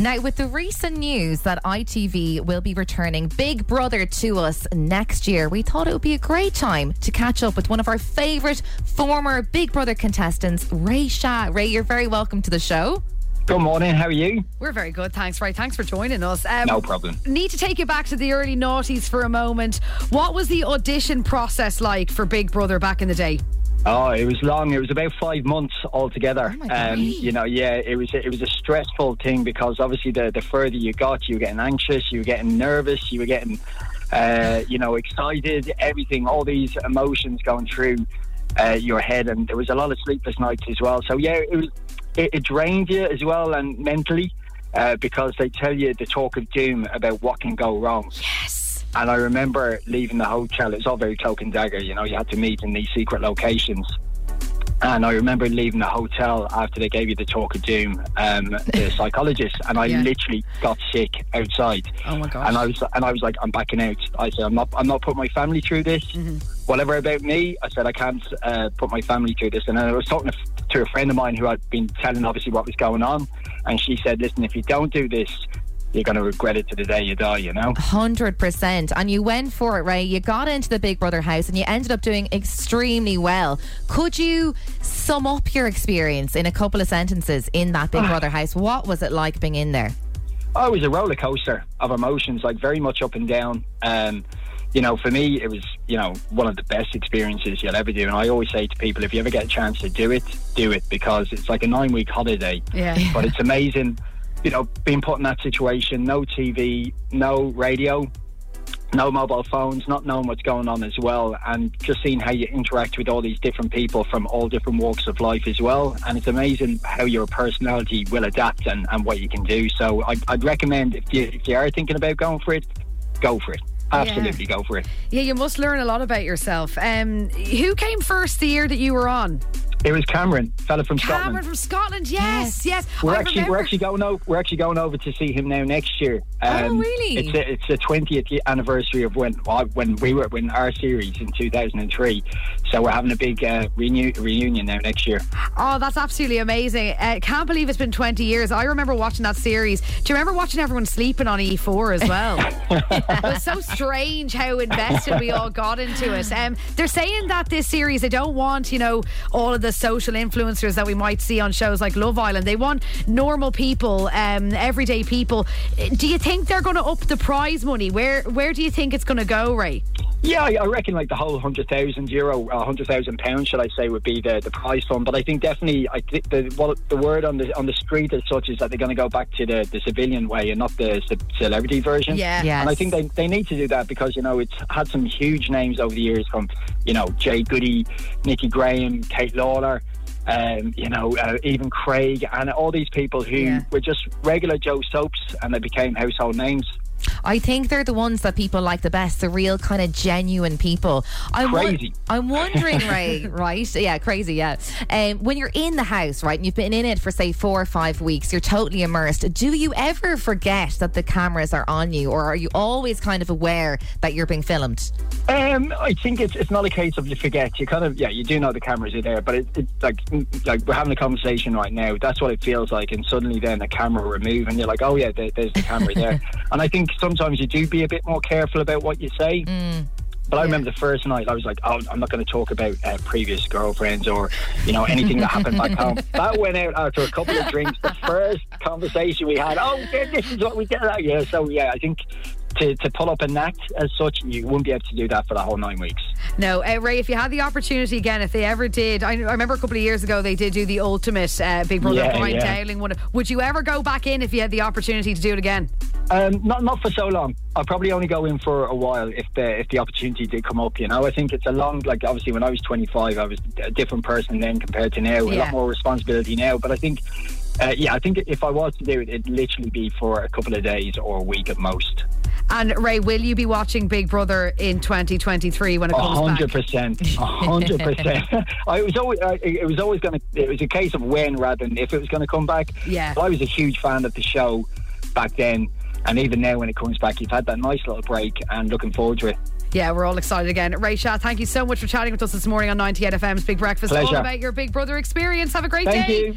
Now, with the recent news that ITV will be returning Big Brother to us next year, we thought it would be a great time to catch up with one of our favourite former Big Brother contestants, Ray Shah. Ray, you're very welcome to the show. Good morning. How are you? We're very good, thanks, Ray. Thanks for joining us. Um, No problem. Need to take you back to the early noughties for a moment. What was the audition process like for Big Brother back in the day? Oh, it was long. It was about five months altogether. Oh um, you know, yeah, it was it was a stressful thing because obviously the the further you got, you were getting anxious, you were getting nervous, you were getting, uh, you know, excited. Everything, all these emotions going through uh, your head, and there was a lot of sleepless nights as well. So yeah, it was it, it drained you as well and mentally. Uh, because they tell you the talk of doom about what can go wrong. And I remember leaving the hotel. It was all very cloak and dagger. You know, you had to meet in these secret locations. And I remember leaving the hotel after they gave you the talk of doom, um, the psychologist, and I Yeah. literally got sick outside. Oh my gosh. And I was, and I was like, I'm backing out. I said, I'm not, I'm not putting my family through this. Mm-hmm. Whatever about me, I said I can't uh, put my family through this. And then I was talking to- to a friend of mine who had been telling obviously what was going on, and she said, "Listen, if you don't do this, you're going to regret it to the day you die." You know. 100%. And you went for it, Ray. You got into the Big Brother house and you ended up doing extremely well. Could you sum up your experience in a couple of sentences in that Big Brother house? What was it like being in there? Oh, it was a roller coaster of emotions, like very much up and down. Um, you know, for me, it was you know one of the best experiences you'll ever do. And I always say to people, if you ever get a chance to do it, do it because it's like a nine week holiday. Yeah. But it's amazing, you know, being put in that situation. No TV, no radio. No mobile phones, not knowing what's going on as well, and just seeing how you interact with all these different people from all different walks of life as well. And it's amazing how your personality will adapt and, and what you can do. So I, I'd recommend if you, if you are thinking about going for it, go for it. Absolutely go for it. Yeah, you must learn a lot about yourself. Um, who came first the year that you were on? It was Cameron, fella from Cameron Scotland. Cameron from Scotland. Yes, yes. We're I actually remember. we're actually going over we're actually going over to see him now next year. Um, Oh, really? It's a, it's the twentieth anniversary of when when we were when our series in two thousand and three. So we're having a big uh, renew, reunion now next year. Oh, that's absolutely amazing. Uh, can't believe it's been 20 years. I remember watching that series. Do you remember watching everyone sleeping on E4 as well? it was so strange how invested we all got into it. Um, they're saying that this series, they don't want, you know, all of the social influencers that we might see on shows like Love Island. They want normal people, um, everyday people. Do you think they're going to up the prize money? Where Where do you think it's going to go, Ray? Yeah, I, I reckon like the whole hundred thousand euro, uh, hundred thousand pounds, should I say, would be the, the prize fund. But I think definitely, I think the what the word on the on the street as such is that they're going to go back to the, the civilian way and not the ce- celebrity version. Yeah. Yes. And I think they, they need to do that because, you know, it's had some huge names over the years from, you know, Jade Goody, Nikki Grahame, Kate Lawler, um, you know, uh, even Craig, and all these people who Yeah. were just regular Joe Soaps and they became household names. I think they're the ones that people like the best, the real kind of genuine people. I'm Crazy. I'm wondering, Ray, right? Yeah, crazy, yeah. Um, when you're in the house, right, and you've been in it for say four or five weeks, you're totally immersed. Do you ever forget that the cameras are on you, or are you always kind of aware that you're being filmed? Um, I think it's it's not a case of you forget. You kind of yeah, you do know the cameras are there, but it, it's like mm, like we're having a conversation right now. That's what it feels like, and suddenly then the camera will move, and you're like, oh yeah, there, there's the camera there. and I think sometimes you do be a bit more careful about what you say. But I remember the first night, I was like, "Oh, I'm not going to talk about uh, previous girlfriends or, you know, anything that happened back home." That went out after a couple of drinks. The first conversation we had, "Oh, this is what we did." Yeah, so yeah, I think to, to pull up an act as such, you wouldn't be able to do that for the whole nine weeks. No, uh, Ray, if you had the opportunity again, if they ever did, I, I remember a couple of years ago they did do the ultimate uh, Big Brother Yeah, blind yeah. Dowling one. Would you ever go back in if you had the opportunity to do it again? Um, not not for so long. I'll probably only go in for a while if the if the opportunity did come up. You know, I think it's a long like obviously when I was 25, I was a different person then compared to now. A lot more responsibility now, but I think. Uh, yeah, I think if I was to do it, it'd literally be for a couple of days or a week at most. And Ray, will you be watching Big Brother in 2023 when it comes back? A 100%, a hundred percent. I was always, I- it was always going to. It was a case of when rather than if it was going to come back. Yeah. I was a huge fan of the show back then, and even now when it comes back, you've had that nice little break, and looking forward to it. Yeah, we're all excited again. Ray Shah, thank you so much for chatting with us this morning on 98 FM's Big Breakfast. All about your Big Brother experience. Have a great Thank day. you.